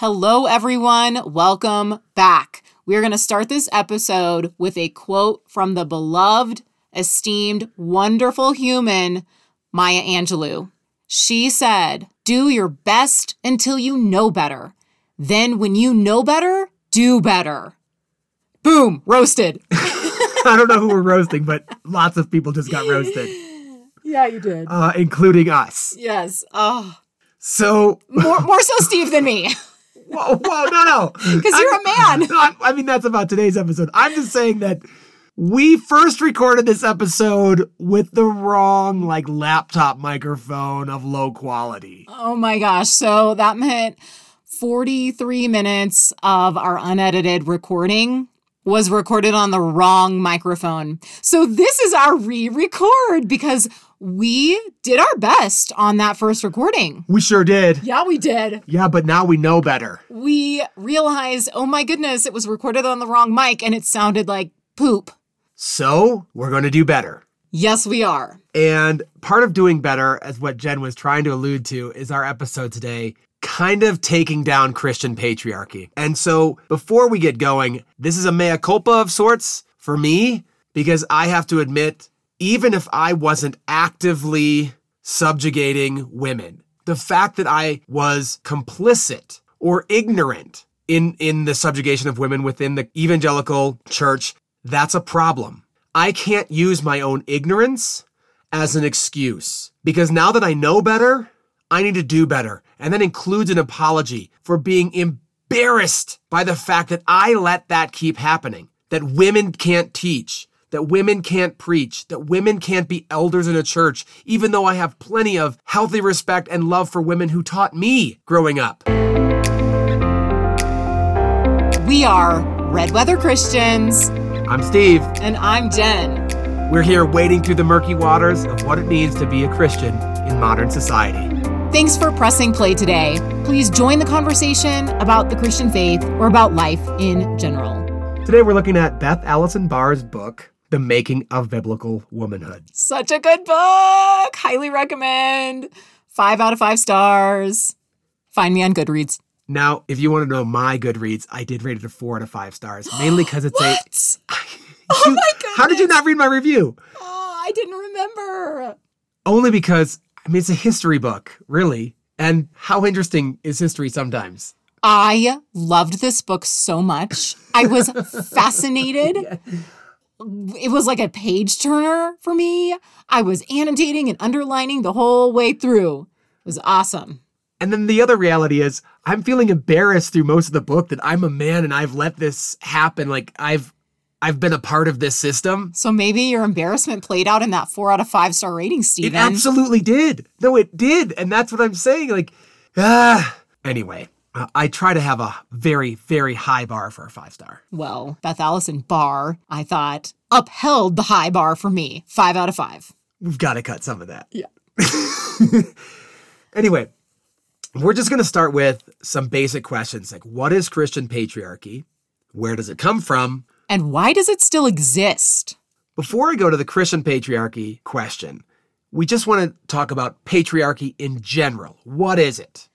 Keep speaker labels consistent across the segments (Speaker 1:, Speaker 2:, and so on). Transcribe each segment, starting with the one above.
Speaker 1: Hello, everyone. Welcome back. We're going to start this episode with a quote from the beloved, esteemed, wonderful human, Maya Angelou. She said, Do your best until you know better. Then, when you know better, do better. Boom, roasted.
Speaker 2: I don't know who we're roasting, but lots of people just got roasted,
Speaker 1: Yeah, you did.
Speaker 2: uh, including us.
Speaker 1: yes. Oh,
Speaker 2: So,
Speaker 1: more, more so Steve than me.
Speaker 2: whoa, whoa, no, no.
Speaker 1: Because you're a man.
Speaker 2: No, I, I mean, that's about today's episode. I'm just saying that we first recorded this episode with the wrong, like, laptop microphone of low quality.
Speaker 1: Oh my gosh. So that meant 43 minutes of our unedited recording was recorded on the wrong microphone. So this is our re record because we did our best on that first recording.
Speaker 2: We sure did.
Speaker 1: Yeah, we did.
Speaker 2: Yeah, but now we know better.
Speaker 1: We realized, oh my goodness, it was recorded on the wrong mic and it sounded like poop.
Speaker 2: So, we're going to do better.
Speaker 1: Yes, we are.
Speaker 2: And part of doing better, as what Jen was trying to allude to, is our episode today kind of taking down Christian patriarchy. And so before we get going, this is a mea culpa of sorts for me, because I have to admit, even if I wasn't actively subjugating women, the fact that I was complicit or ignorant in, in the subjugation of women within the evangelical church, that's a problem. I can't use my own ignorance as an excuse because now that I know better, I need to do better. And that includes an apology for being embarrassed by the fact that I let that keep happening, that women can't teach, that women can't preach, that women can't be elders in a church, even though I have plenty of healthy respect and love for women who taught me growing up.
Speaker 1: We are Red Weather Christians,
Speaker 2: I'm Steve.
Speaker 1: and I'm Jen.
Speaker 2: We're here wading through the murky waters of what it means to be a Christian in modern society.
Speaker 1: Thanks for pressing play today. Please join the conversation about the Christian faith or about life in general.
Speaker 2: Today we're looking at Beth Allison Barr's book, The Making of Biblical Womanhood.
Speaker 1: Such a good book. Highly recommend. Five out of five stars. Find me on Goodreads.
Speaker 2: Now, if you want to know my Goodreads, I did rate it a four out of five stars, mainly because it's a.
Speaker 1: What? Oh my goodness.
Speaker 2: How did you not read my review?
Speaker 1: Oh, I didn't remember.
Speaker 2: Only because, I mean, it's a history book, really. And how interesting is history sometimes?
Speaker 1: I loved this book so much. I was fascinated. It was like a page turner for me. I was annotating and underlining the whole way through. It was awesome.
Speaker 2: And then the other reality is, I'm feeling embarrassed through most of the book that I'm a man and I've let this happen. Like I've, I've been a part of this system.
Speaker 1: So maybe your embarrassment played out in that four out of five star rating,
Speaker 2: It absolutely did. No, it did. And that's what I'm saying. Like, ah. Anyway, uh, I try to have a very, very high bar for a five star.
Speaker 1: well, Beth Allison Barr, I thought, upheld the high bar for me. Five out of five.
Speaker 2: We've got to cut some of that.
Speaker 1: Yeah.
Speaker 2: Anyway, we're just going to start with some basic questions like what is Christian patriarchy? Where does it come from?
Speaker 1: And why does it still exist?
Speaker 2: Before I go to the Christian patriarchy question, we just want to talk about patriarchy in general. What is it?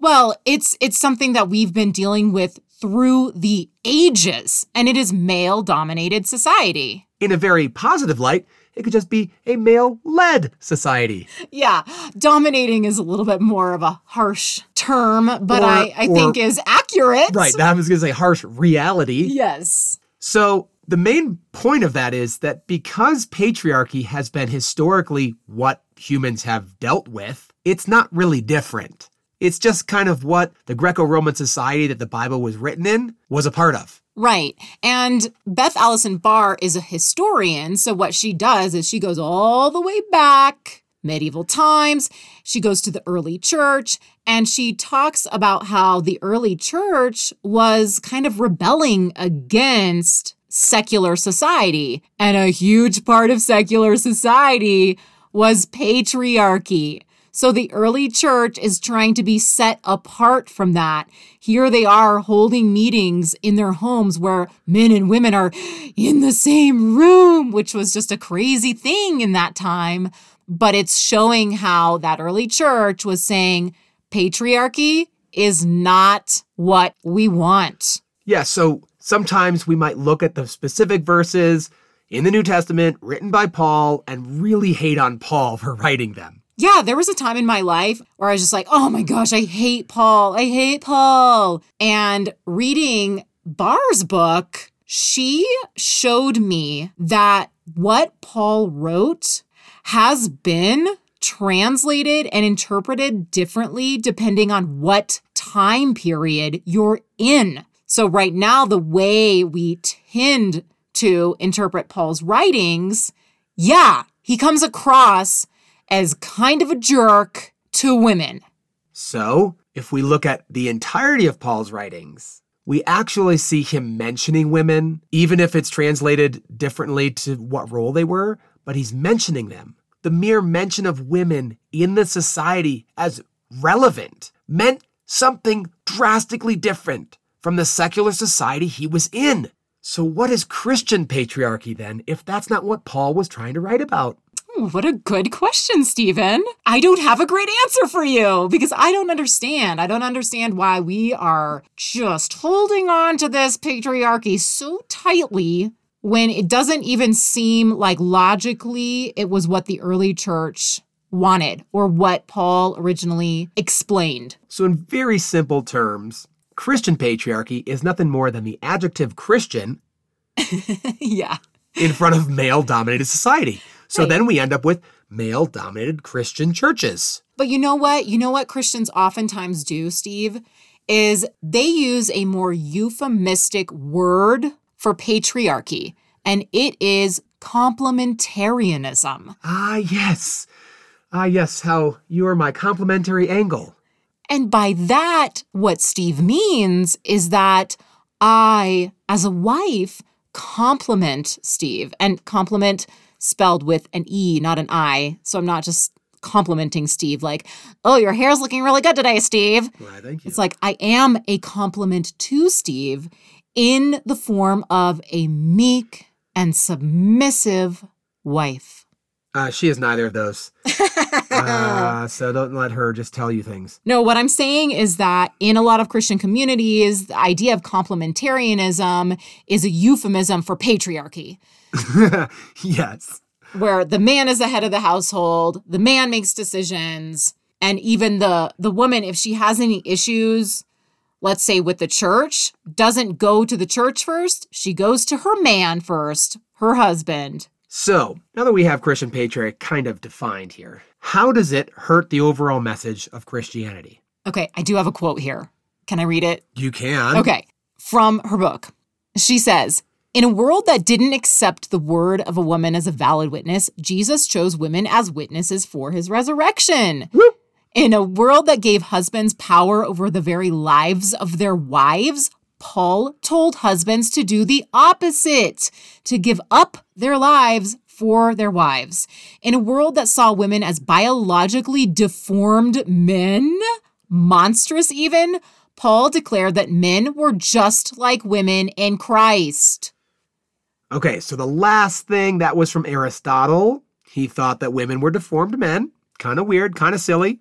Speaker 1: Well, it's it's something that we've been dealing with through the ages, and it is male dominated society.
Speaker 2: In a very positive light, it could just be a male led society.
Speaker 1: Yeah, dominating is a little bit more of a harsh term, but
Speaker 2: Or-
Speaker 1: I, I think is accurate.
Speaker 2: Right, I was going to say harsh reality.
Speaker 1: Yes.
Speaker 2: So, the main point of that is that because patriarchy has been historically what humans have dealt with, it's not really different. It's just kind of what the Greco Roman society that the Bible was written in was a part of.
Speaker 1: Right. And Beth Allison Barr is a historian. So what she does is she goes all the way back, medieval times. She goes to the early church and she talks about how the early church was kind of rebelling against secular society. And a huge part of secular society was patriarchy. So the early church is trying to be set apart from that. Here they are holding meetings in their homes where men and women are in the same room, which was just a crazy thing in that time. But it's showing how that early church was saying patriarchy is not what we want.
Speaker 2: Yeah, so sometimes we might look at the specific verses in the New Testament written by Paul and really hate on Paul for writing them.
Speaker 1: Yeah, there was a time in my life where I was just like, oh my gosh, I hate Paul. I hate Paul. And reading Barr's book, she showed me that what Paul wrote has been translated and interpreted differently depending on what time period you're in. So, right now, the way we tend to interpret Paul's writings, yeah, he comes across as kind of a jerk to women.
Speaker 2: So, if we look at the entirety of Paul's writings, we actually see him mentioning women, even if it's translated differently to what role they were, but he's mentioning them. The mere mention of women in the society as relevant meant something drastically different from the secular society he was in. So, what is Christian patriarchy then, if that's not what Paul was trying to write about?
Speaker 1: Hmm, what a good question, Stephen. I don't have a great answer for you because I don't understand. I don't understand why we are just holding on to this patriarchy so tightly when it doesn't even seem like logically it was what the early church wanted or what Paul originally explained.
Speaker 2: So, in very simple terms, Christian patriarchy is nothing more than the adjective Christian
Speaker 1: yeah.
Speaker 2: in front of male dominated society. So
Speaker 1: Right.
Speaker 2: then we end up with male dominated Christian churches.
Speaker 1: But you know what? You know what Christians oftentimes do, Steve, is they use a more euphemistic word for patriarchy, and it is complementarianism.
Speaker 2: Ah, yes. Ah, yes, how you are my complementary angle.
Speaker 1: And by that, what Steve means is that I, as a wife, complement Steve and complement spelled with an E, not an I. So I'm not just complimenting Steve like, oh, your hair's looking really good today, Steve.
Speaker 2: Why, thank you.
Speaker 1: It's like I am a complement to Steve in the form of a meek and submissive wife.
Speaker 2: Uh, she is neither of those. Uh, so don't let her just tell you things.
Speaker 1: No, what I'm saying is that in a lot of Christian communities, the idea of complementarianism is a euphemism for patriarchy,
Speaker 2: yes.
Speaker 1: where the man is the head of the household, the man makes decisions, and even the the woman if she has any issues, let's say with the church, doesn't go to the church first, she goes to her man first, her husband.
Speaker 2: So, now that we have Christian patriarchy kind of defined here, how does it hurt the overall message of Christianity?
Speaker 1: Okay, I do have a quote here. Can I read it?
Speaker 2: You can.
Speaker 1: Okay, from her book. She says, in a world that didn't accept the word of a woman as a valid witness, Jesus chose women as witnesses for his resurrection.
Speaker 2: Woo.
Speaker 1: In a world that gave husbands power over the very lives of their wives, Paul told husbands to do the opposite, to give up their lives for their wives. In a world that saw women as biologically deformed men, monstrous even, Paul declared that men were just like women in Christ.
Speaker 2: Okay, so the last thing that was from Aristotle. He thought that women were deformed men. Kind of weird, kind of silly.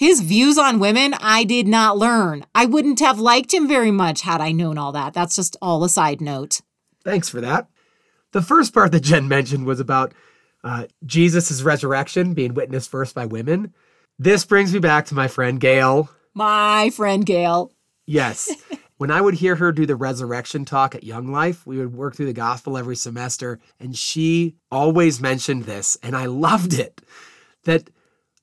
Speaker 1: His views on women, I did not learn. I wouldn't have liked him very much had I known all that. That's just all a side note.
Speaker 2: Thanks for that. The first part that Jen mentioned was about uh, Jesus' resurrection being witnessed first by women. This brings me back to my friend Gail.
Speaker 1: My friend Gail.
Speaker 2: Yes. when I would hear her do the resurrection talk at Young Life, we would work through the gospel every semester, and she always mentioned this, and I loved it. That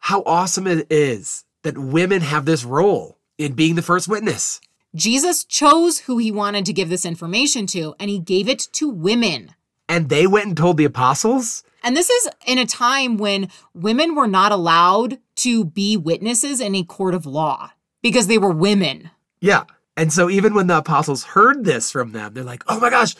Speaker 2: how awesome it is that women have this role in being the first witness.
Speaker 1: Jesus chose who he wanted to give this information to, and he gave it to women.
Speaker 2: And they went and told the apostles?
Speaker 1: And this is in a time when women were not allowed to be witnesses in a court of law because they were women.
Speaker 2: Yeah. And so even when the apostles heard this from them, they're like, oh my gosh,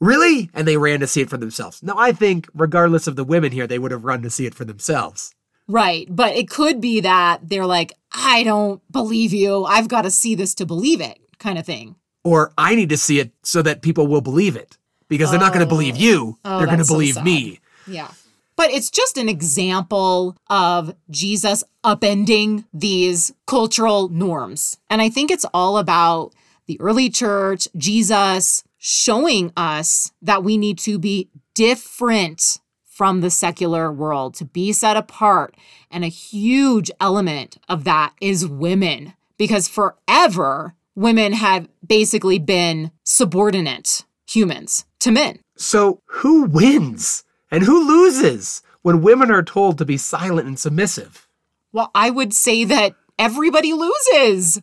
Speaker 2: really? And they ran to see it for themselves. Now, I think, regardless of the women here, they would have run to see it for themselves.
Speaker 1: Right. But it could be that they're like, I don't believe you. I've got to see this to believe it, kind of thing.
Speaker 2: Or I need to see it so that people will believe it because they're not going to believe you.
Speaker 1: Oh, oh
Speaker 2: they're going to
Speaker 1: that's so
Speaker 2: believe me.
Speaker 1: Yeah. But it's just an example of Jesus upending these cultural norms. And I think it's all about the early church, Jesus showing us that we need to be different from the secular world, to be set apart. And a huge element of that is women, because forever women have basically been subordinate humans to men.
Speaker 2: So, who wins and who loses when women are told to be silent and submissive?
Speaker 1: Well, I would say that everybody loses.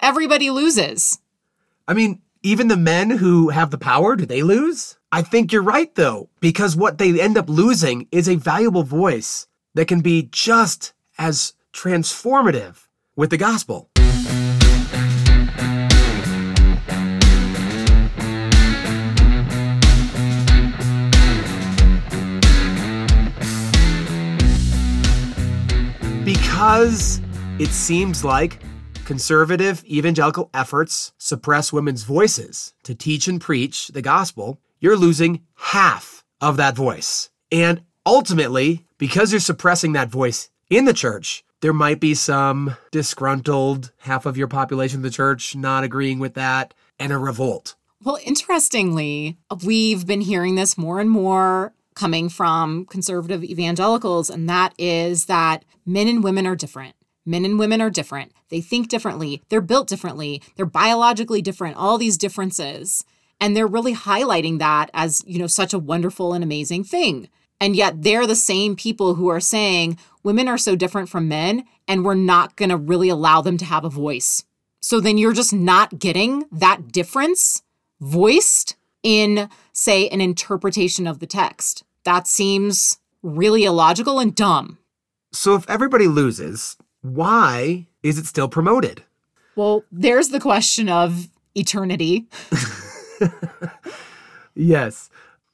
Speaker 1: Everybody loses.
Speaker 2: I mean, even the men who have the power, do they lose? I think you're right, though, because what they end up losing is a valuable voice that can be just as transformative with the gospel. Because it seems like conservative evangelical efforts suppress women's voices to teach and preach the gospel, you're losing half of that voice. And ultimately, because you're suppressing that voice in the church, there might be some disgruntled half of your population of the church not agreeing with that and a revolt.
Speaker 1: Well, interestingly, we've been hearing this more and more coming from conservative evangelicals, and that is that men and women are different. Men and women are different. They think differently. They're built differently. They're biologically different, all these differences. And they're really highlighting that as you know such a wonderful and amazing thing. And yet they're the same people who are saying women are so different from men and we're not going to really allow them to have a voice. So then you're just not getting that difference voiced in say an interpretation of the text. That seems really illogical and dumb.
Speaker 2: So if everybody loses why is it still promoted
Speaker 1: well there's the question of eternity
Speaker 2: yes.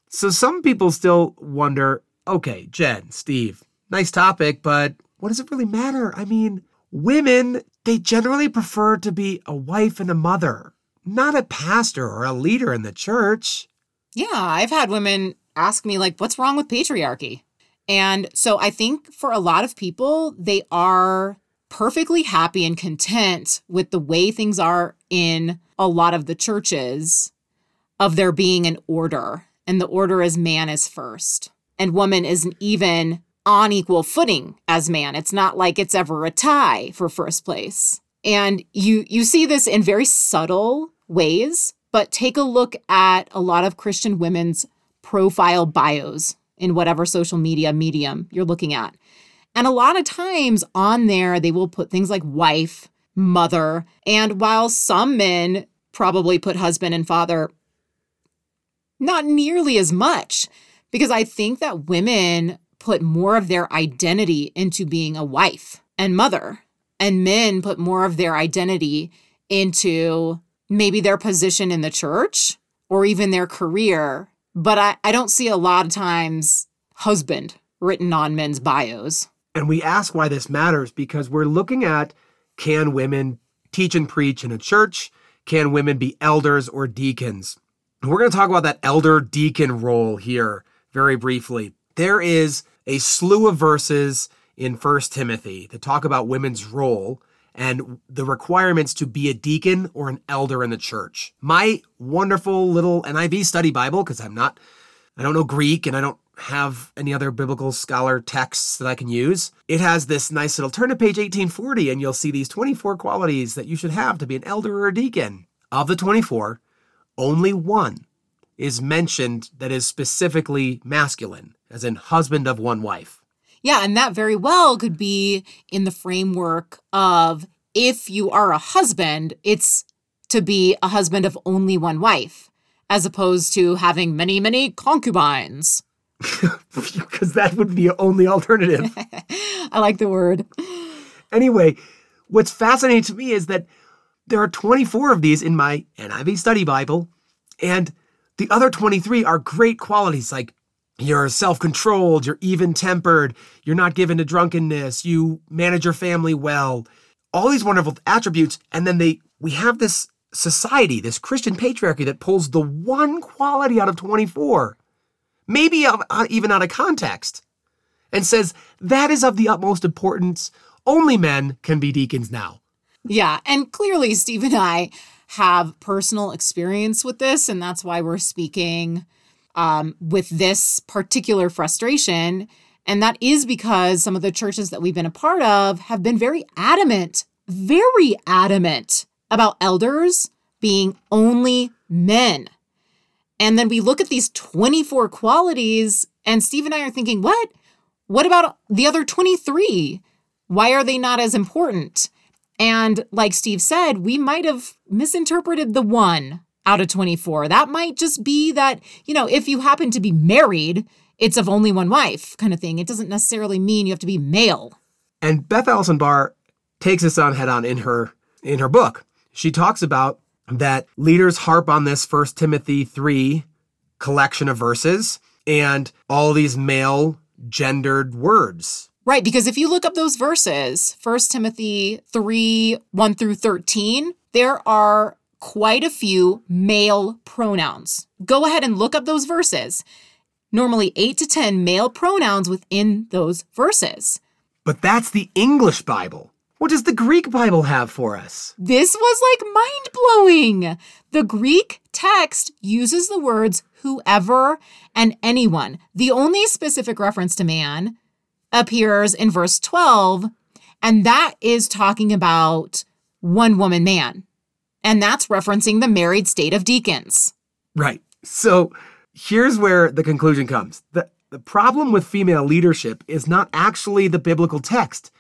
Speaker 2: So some people still wonder okay, Jen, Steve, nice topic, but what does it really matter? I mean, women, they generally prefer to be a wife and a mother, not a pastor or a leader in the church.
Speaker 1: Yeah, I've had women ask me, like, what's wrong with patriarchy? And so I think for a lot of people, they are perfectly happy and content with the way things are in a lot of the churches of there being an order, and the order is man is first, and woman isn't even on equal footing as man. It's not like it's ever a tie for first place. And you you see this in very subtle ways, but take a look at a lot of Christian women's profile bios in whatever social media medium you're looking at. And a lot of times on there, they will put things like wife, mother, and while some men probably put husband and father, not nearly as much, because I think that women put more of their identity into being a wife and mother, and men put more of their identity into maybe their position in the church or even their career. But I, I don't see a lot of times husband written on men's bios.
Speaker 2: And we ask why this matters because we're looking at can women teach and preach in a church? Can women be elders or deacons? We're going to talk about that elder deacon role here very briefly. There is a slew of verses in First Timothy that talk about women's role and the requirements to be a deacon or an elder in the church. My wonderful little NIV study Bible, because I'm not, I don't know Greek and I don't have any other biblical scholar texts that I can use. It has this nice little turn to page 1840 and you'll see these 24 qualities that you should have to be an elder or a deacon. Of the 24, only one is mentioned that is specifically masculine, as in husband of one wife.
Speaker 1: Yeah, and that very well could be in the framework of if you are a husband, it's to be a husband of only one wife, as opposed to having many, many concubines.
Speaker 2: Because that would be the only alternative.
Speaker 1: I like the word.
Speaker 2: Anyway, what's fascinating to me is that there are 24 of these in my NIV study Bible, and the other 23 are great qualities like you're self controlled, you're even tempered, you're not given to drunkenness, you manage your family well, all these wonderful attributes. And then they, we have this society, this Christian patriarchy that pulls the one quality out of 24, maybe even out of context. and says that is of the utmost importance. Only men can be deacons now.
Speaker 1: Yeah, and clearly Steve and I have personal experience with this, and that's why we're speaking um, with this particular frustration. And that is because some of the churches that we've been a part of have been very adamant, very adamant about elders being only men. And then we look at these 24 qualities, and Steve and I are thinking, what? What about the other 23? Why are they not as important? And like Steve said, we might have misinterpreted the one out of 24. That might just be that, you know, if you happen to be married, it's of only one wife kind of thing. It doesn't necessarily mean you have to be male.
Speaker 2: And Beth Allison Barr takes this on head on in her in her book. She talks about that leaders harp on this First Timothy 3 collection of verses and all these male gendered words.
Speaker 1: Right, because if you look up those verses, 1 Timothy 3 1 through 13, there are quite a few male pronouns. Go ahead and look up those verses. Normally, 8 to 10 male pronouns within those verses.
Speaker 2: But that's the English Bible. What does the Greek Bible have for us?
Speaker 1: This was like mind blowing. The Greek text uses the words whoever and anyone. The only specific reference to man appears in verse 12, and that is talking about one woman man. And that's referencing the married state of deacons.
Speaker 2: Right. So here's where the conclusion comes. The, the problem with female leadership is not actually the biblical text.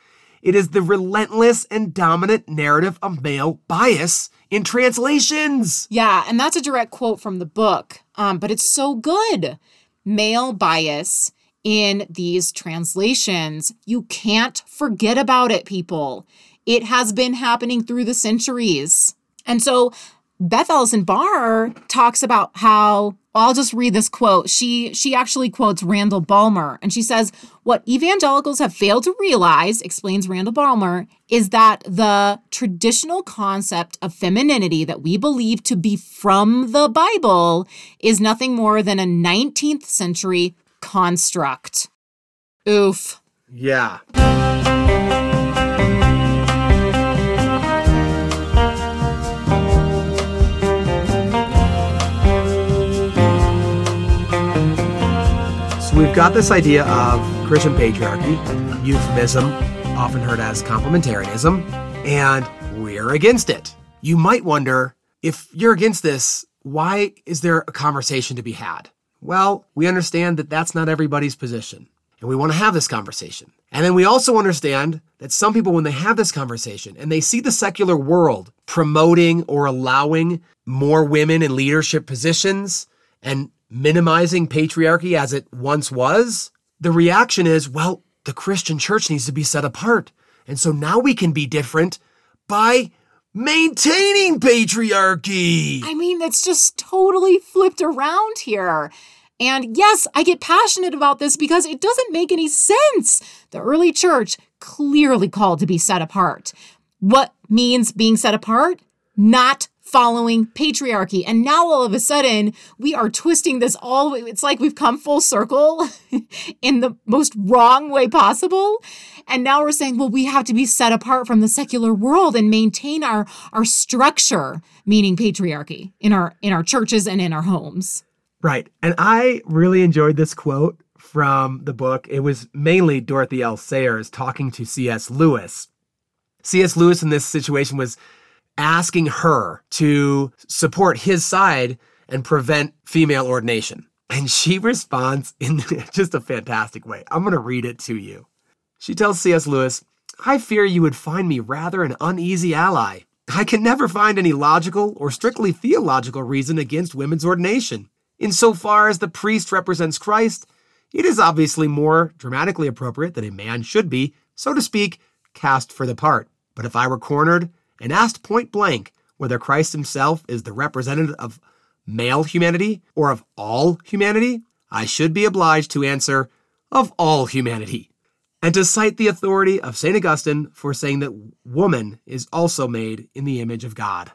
Speaker 2: It is the relentless and dominant narrative of male bias in translations.
Speaker 1: Yeah, and that's a direct quote from the book, um, but it's so good. Male bias in these translations. You can't forget about it, people. It has been happening through the centuries. And so Beth Allison Barr talks about how I'll just read this quote. She she actually quotes Randall Balmer and she says, "What evangelicals have failed to realize," explains Randall Balmer, "is that the traditional concept of femininity that we believe to be from the Bible is nothing more than a 19th century construct." Oof.
Speaker 2: Yeah. We've got this idea of Christian patriarchy, euphemism, often heard as complementarianism, and we're against it. You might wonder if you're against this, why is there a conversation to be had? Well, we understand that that's not everybody's position, and we want to have this conversation. And then we also understand that some people, when they have this conversation and they see the secular world promoting or allowing more women in leadership positions and minimizing patriarchy as it once was, the reaction is, well, the Christian church needs to be set apart. And so now we can be different by maintaining patriarchy.
Speaker 1: I mean, it's just totally flipped around here. And yes, I get passionate about this because it doesn't make any sense. The early church clearly called to be set apart. What means being set apart? Not following patriarchy. And now all of a sudden, we are twisting this all it's like we've come full circle in the most wrong way possible. And now we're saying, well, we have to be set apart from the secular world and maintain our our structure, meaning patriarchy in our in our churches and in our homes.
Speaker 2: Right. And I really enjoyed this quote from the book. It was mainly Dorothy L. Sayers talking to C.S. Lewis. C.S. Lewis in this situation was asking her to support his side and prevent female ordination. And she responds in just a fantastic way. I'm going to read it to you. She tells C.S. Lewis, I fear you would find me rather an uneasy ally. I can never find any logical or strictly theological reason against women's ordination. Insofar as the priest represents Christ, it is obviously more dramatically appropriate that a man should be, so to speak, cast for the part. But if I were cornered and asked point blank whether Christ himself is the representative of male humanity or of all humanity, I should be obliged to answer of all humanity, and to cite the authority of St. Augustine for saying that woman is also made in the image of God.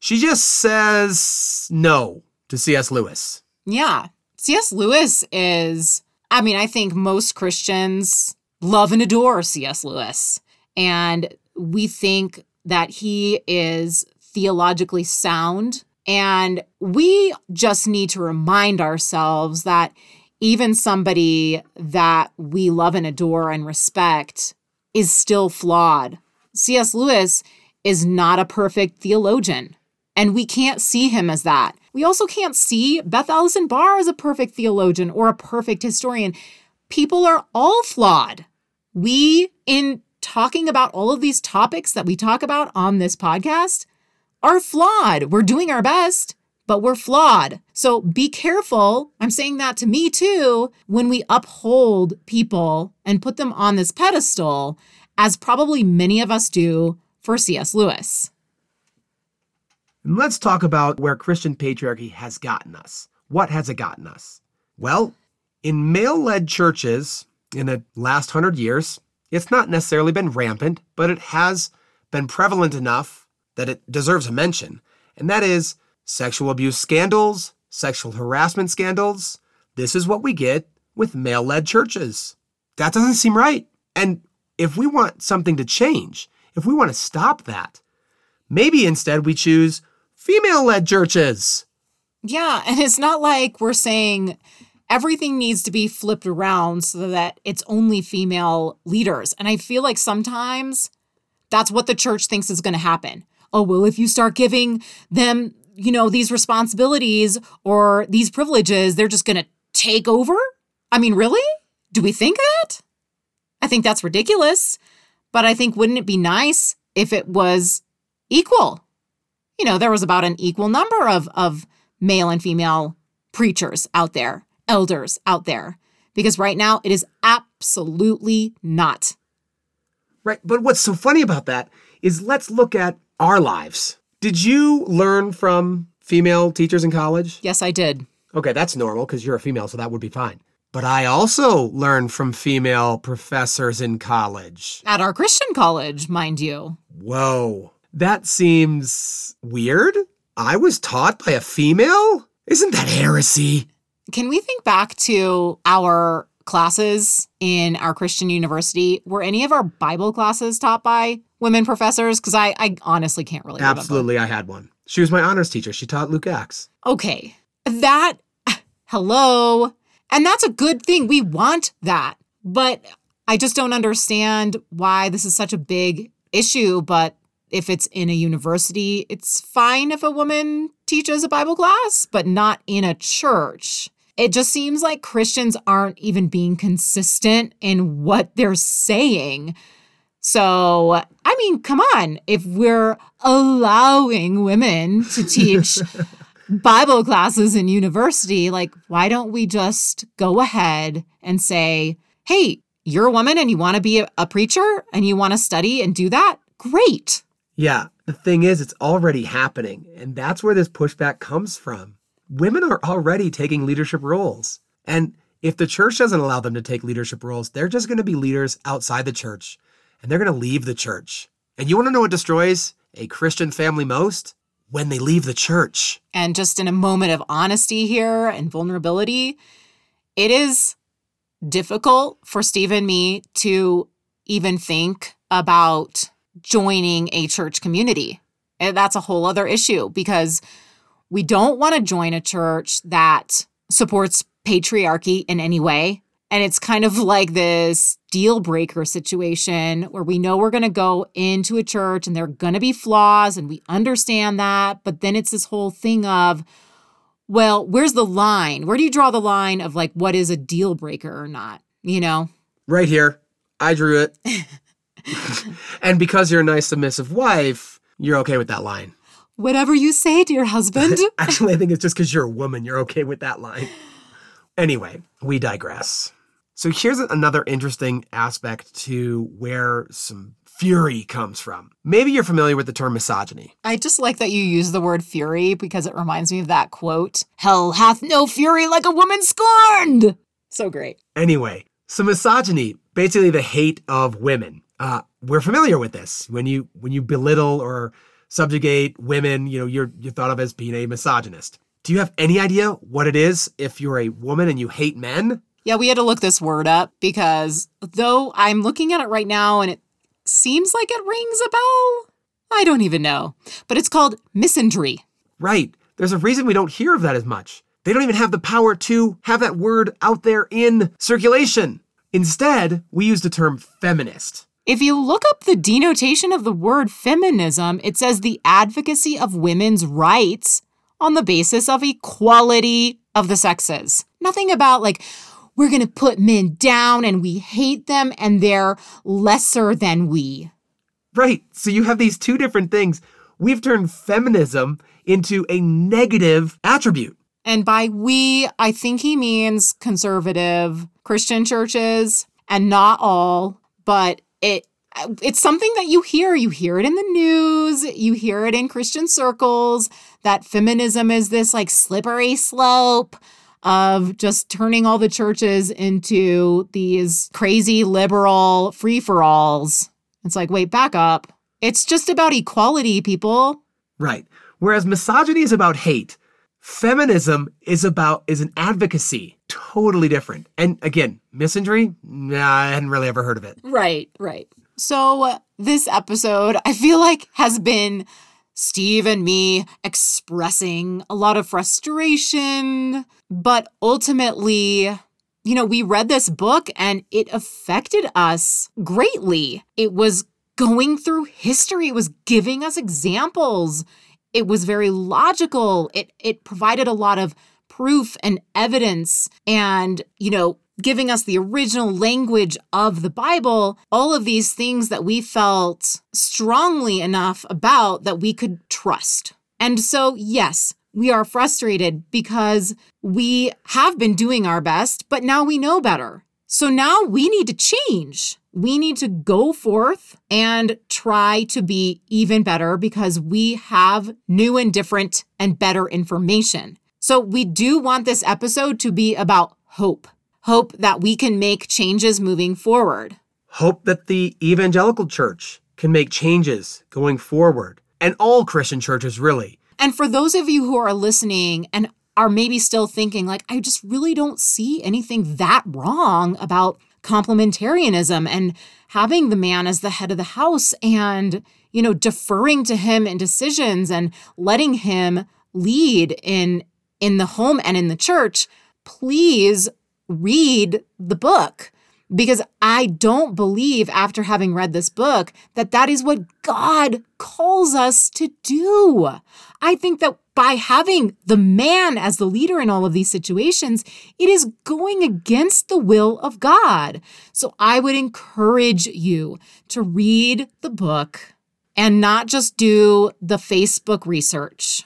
Speaker 2: She just says no to C.S. Lewis.
Speaker 1: Yeah. C.S. Lewis is I mean, I think most Christians love and adore C.S. Lewis. And we think that he is theologically sound. And we just need to remind ourselves that even somebody that we love and adore and respect is still flawed. C.S. Lewis is not a perfect theologian, and we can't see him as that. We also can't see Beth Allison Barr as a perfect theologian or a perfect historian. People are all flawed. We, in talking about all of these topics that we talk about on this podcast, are flawed. We're doing our best, but we're flawed. So be careful. I'm saying that to me too when we uphold people and put them on this pedestal, as probably many of us do for C.S. Lewis.
Speaker 2: And let's talk about where Christian patriarchy has gotten us. What has it gotten us? Well, in male led churches in the last hundred years, it's not necessarily been rampant, but it has been prevalent enough that it deserves a mention. And that is sexual abuse scandals, sexual harassment scandals. This is what we get with male led churches. That doesn't seem right. And if we want something to change, if we want to stop that, maybe instead we choose female led churches.
Speaker 1: Yeah, and it's not like we're saying everything needs to be flipped around so that it's only female leaders. And I feel like sometimes that's what the church thinks is going to happen. Oh, well, if you start giving them, you know, these responsibilities or these privileges, they're just going to take over? I mean, really? Do we think that? I think that's ridiculous. But I think wouldn't it be nice if it was equal? You know, there was about an equal number of of male and female preachers out there elders out there because right now it is absolutely not.
Speaker 2: Right. But what's so funny about that is let's look at our lives. Did you learn from female teachers in college?
Speaker 1: Yes, I did.
Speaker 2: Okay, that's normal because you're a female, so that would be fine. But I also learned from female professors in college.
Speaker 1: At our Christian college, mind you.
Speaker 2: Whoa. That seems weird. I was taught by a female? Isn't that heresy?
Speaker 1: Can we think back to our classes in our Christian university? Were any of our Bible classes taught by women professors? Because I, I honestly can't really
Speaker 2: Absolutely,
Speaker 1: remember.
Speaker 2: I had one. She was my honors teacher. She taught Luke Acts.
Speaker 1: Okay. That, hello. And that's a good thing. We want that. But I just don't understand why this is such a big issue. But if it's in a university, it's fine if a woman teaches a Bible class, but not in a church. It just seems like Christians aren't even being consistent in what they're saying. So, I mean, come on. If we're allowing women to teach Bible classes in university, like, why don't we just go ahead and say, hey, you're a woman and you want to be a, preacher and you want to study and do that? Great.
Speaker 2: Yeah. The thing is, it's already happening. And that's where this pushback comes from women are already taking leadership roles. And if the church doesn't allow them to take leadership roles, they're just going to be leaders outside the church and they're going to leave the church. And you want to know what destroys a Christian family most? When they leave the church.
Speaker 1: And just in a moment of honesty here and vulnerability, it is difficult for Steve and me to even think about joining a church community. And that's a whole other issue because we don't want to join a church that supports patriarchy in any way. And it's kind of like this deal breaker situation where we know we're going to go into a church and there are going to be flaws and we understand that. But then it's this whole thing of, well, where's the line? Where do you draw the line of like what is a deal breaker or not? You know?
Speaker 2: Right here. I drew it. and because you're a nice, submissive wife, you're okay with that line.
Speaker 1: Whatever you say, dear husband.
Speaker 2: Actually, I think it's just because you're a woman, you're okay with that line. Anyway, we digress. So here's another interesting aspect to where some fury comes from. Maybe you're familiar with the term misogyny.
Speaker 1: I just like that you use the word fury because it reminds me of that quote Hell hath no fury like a woman scorned. So great.
Speaker 2: Anyway, so misogyny, basically the hate of women. Uh, we're familiar with this. When you when you belittle or subjugate women, you know, you're you're thought of as being a misogynist. Do you have any idea what it is if you're a woman and you hate men?
Speaker 1: Yeah, we had to look this word up because though I'm looking at it right now and it seems like it rings a bell, I don't even know. But it's called misandry.
Speaker 2: Right. There's a reason we don't hear of that as much. They don't even have the power to have that word out there in circulation. Instead, we use the term feminist.
Speaker 1: If you look up the denotation of the word feminism, it says the advocacy of women's rights on the basis of equality of the sexes. Nothing about like, we're going to put men down and we hate them and they're lesser than we.
Speaker 2: Right. So you have these two different things. We've turned feminism into a negative attribute.
Speaker 1: And by we, I think he means conservative Christian churches and not all, but it it's something that you hear. You hear it in the news, you hear it in Christian circles that feminism is this like slippery slope of just turning all the churches into these crazy liberal free for alls. It's like, wait, back up. It's just about equality, people.
Speaker 2: Right. Whereas misogyny is about hate, feminism is about is an advocacy. Totally different. And again, misandry, nah, I hadn't really ever heard of it.
Speaker 1: Right, right. So this episode, I feel like has been Steve and me expressing a lot of frustration, but ultimately, you know, we read this book and it affected us greatly. It was going through history, it was giving us examples. It was very logical. It it provided a lot of proof and evidence and, you know, giving us the original language of the Bible, all of these things that we felt strongly enough about that we could trust. And so, yes, we are frustrated because we have been doing our best, but now we know better. So now we need to change. We need to go forth and try to be even better because we have new and different and better information. So we do want this episode to be about hope hope that we can make changes moving forward.
Speaker 2: Hope that the evangelical church can make changes going forward, and all Christian churches, really.
Speaker 1: And for those of you who are listening and are maybe still thinking, like, I just really don't see anything that wrong about complementarianism and having the man as the head of the house and, you know, deferring to him in decisions and letting him lead in in the home and in the church, please read the book because I don't believe, after having read this book, that that is what God calls us to do. I think that by having the man as the leader in all of these situations, it is going against the will of God. So I would encourage you to read the book and not just do the Facebook research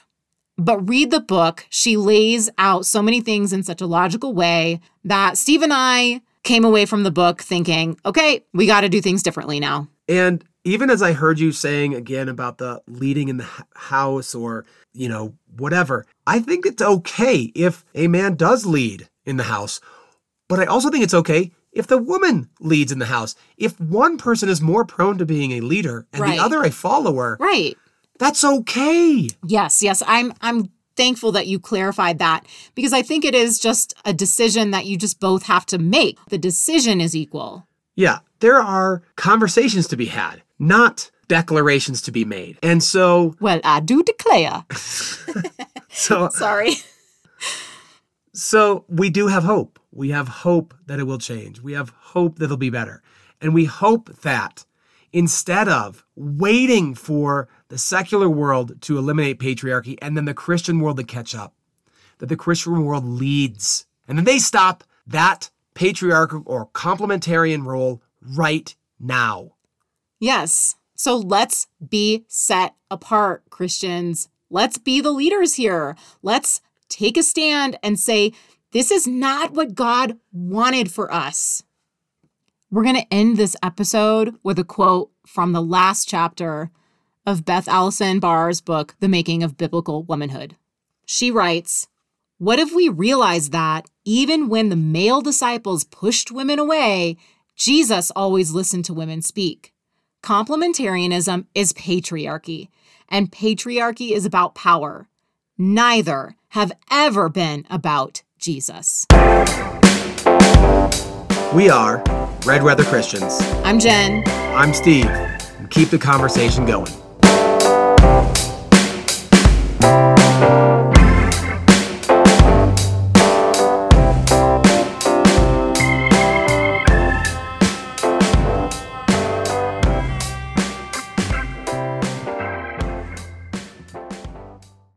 Speaker 1: but read the book. She lays out so many things in such a logical way that Steve and I came away from the book thinking, okay, we got to do things differently now.
Speaker 2: And even as I heard you saying again about the leading in the house or, you know, whatever, I think it's okay if a man does lead in the house. But I also think it's okay if the woman leads in the house. If one person is more prone to being a leader and
Speaker 1: Right.
Speaker 2: the other a follower,
Speaker 1: Right.
Speaker 2: that's okay.
Speaker 1: Yes, yes. I'm I'm thankful that you clarified that because I think it is just a decision that you just both have to make. The decision is equal.
Speaker 2: Yeah, there are conversations to be had, not declarations to be made. And so,
Speaker 1: Well, I do declare.
Speaker 2: so,
Speaker 1: Sorry.
Speaker 2: so we do have hope. We have hope that it will change. We have hope that it'll be better. And we hope that instead of waiting for the secular world to eliminate patriarchy and then the Christian world to catch up, that the Christian world leads and then they stop that patriarchal or complementarian role right now.
Speaker 1: Yes. So let's be set apart, Christians. Let's be the leaders here. Let's take a stand and say, this is not what God wanted for us. We're going to end this episode with a quote from the last chapter of Beth Allison Barr's book, The Making of Biblical Womanhood. She writes, What if we realized that even when the male disciples pushed women away, Jesus always listened to women speak? Complementarianism is patriarchy, and patriarchy is about power. Neither have ever been about Jesus.
Speaker 2: We are Red Weather Christians.
Speaker 1: I'm Jen.
Speaker 2: I'm Steve. And keep the conversation going.